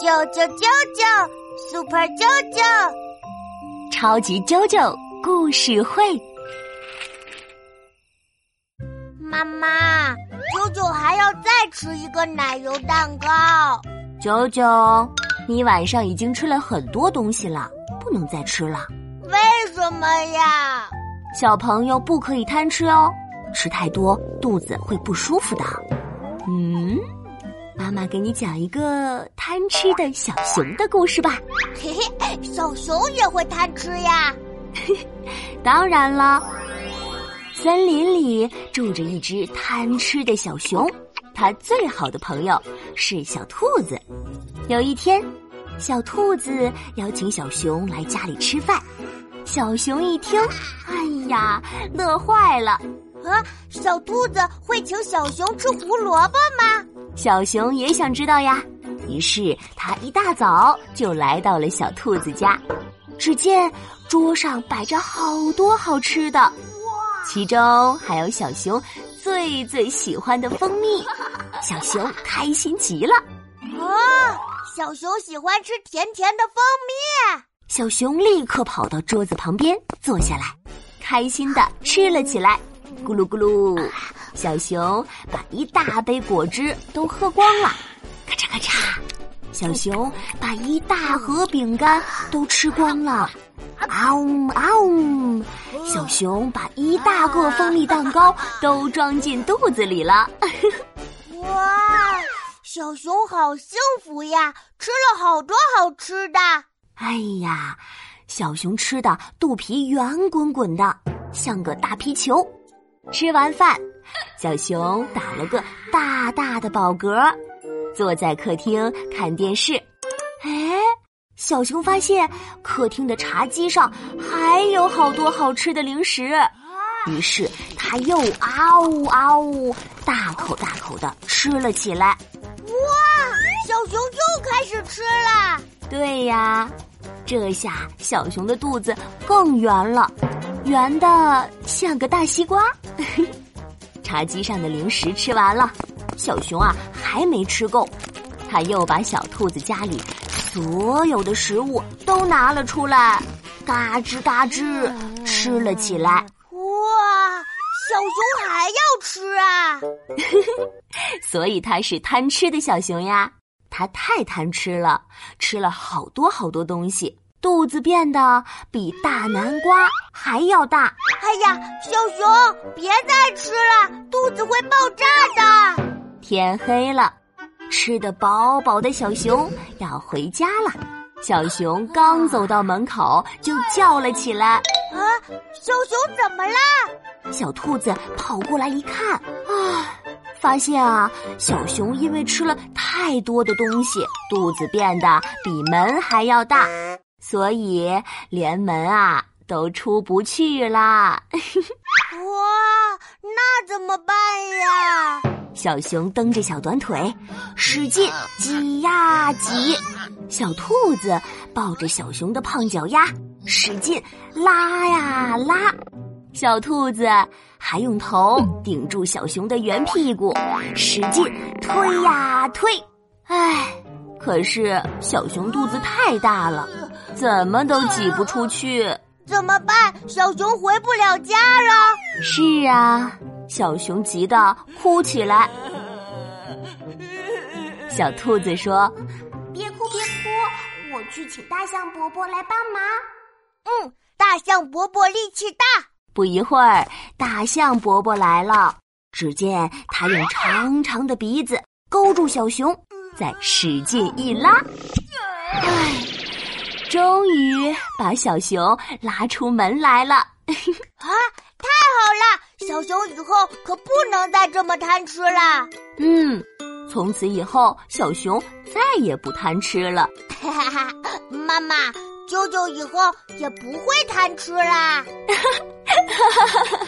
啾啾啾啾，Super 啾啾，超级啾啾故事会。妈妈，啾啾还要再吃一个奶油蛋糕。啾啾，你晚上已经吃了很多东西了，不能再吃了。为什么呀？小朋友不可以贪吃哦，吃太多肚子会不舒服的。嗯。妈妈给你讲一个贪吃的小熊的故事吧。嘿嘿，小熊也会贪吃呀？当然了，森林里住着一只贪吃的小熊，它最好的朋友是小兔子。有一天，小兔子邀请小熊来家里吃饭，小熊一听，哎呀，乐坏了。啊，小兔子会请小熊吃胡萝卜吗？小熊也想知道呀，于是他一大早就来到了小兔子家。只见桌上摆着好多好吃的，其中还有小熊最最喜欢的蜂蜜。小熊开心极了。啊，小熊喜欢吃甜甜的蜂蜜。小熊立刻跑到桌子旁边坐下来，开心的吃了起来。咕噜咕噜，小熊把一大杯果汁都喝光了。咔嚓咔嚓，小熊把一大盒饼干都吃光了。啊呜啊呜，小熊把一大个蜂蜜蛋糕都装进肚子里了。哇，小熊好幸福呀，吃了好多好吃的。哎呀，小熊吃的肚皮圆滚滚的，像个大皮球。吃完饭，小熊打了个大大的饱嗝，坐在客厅看电视。哎，小熊发现客厅的茶几上还有好多好吃的零食，于是他又啊呜啊呜，大口大口的吃了起来。哇，小熊又开始吃了。对呀，这下小熊的肚子更圆了。圆的像个大西瓜，茶几上的零食吃完了，小熊啊还没吃够，他又把小兔子家里所有的食物都拿了出来，嘎吱嘎吱吃了起来。哇，小熊还要吃啊！所以它是贪吃的小熊呀，它太贪吃了，吃了好多好多东西。肚子变得比大南瓜还要大。哎呀，小熊，别再吃了，肚子会爆炸的。天黑了，吃得饱饱的小熊要回家了。小熊刚走到门口，就叫了起来：“啊，小熊怎么了？”小兔子跑过来一看，啊，发现啊，小熊因为吃了太多的东西，肚子变得比门还要大。所以连门啊都出不去啦！哇，那怎么办呀？小熊蹬着小短腿，使劲挤呀挤；小兔子抱着小熊的胖脚丫，使劲拉呀拉；小兔子还用头顶住小熊的圆屁股，使劲推呀推。唉，可是小熊肚子太大了。怎么都挤不出去，怎么办？小熊回不了家了。是啊，小熊急得哭起来。小兔子说：“别哭别哭，我去请大象伯伯来帮忙。”嗯，大象伯伯力气大。不一会儿，大象伯伯来了。只见他用长长的鼻子勾住小熊，再使劲一拉，唉。终于把小熊拉出门来了！啊，太好了！小熊以后可不能再这么贪吃了。嗯，从此以后，小熊再也不贪吃了。哈哈哈！妈妈，啾啾以后也不会贪吃啦。哈哈哈哈哈！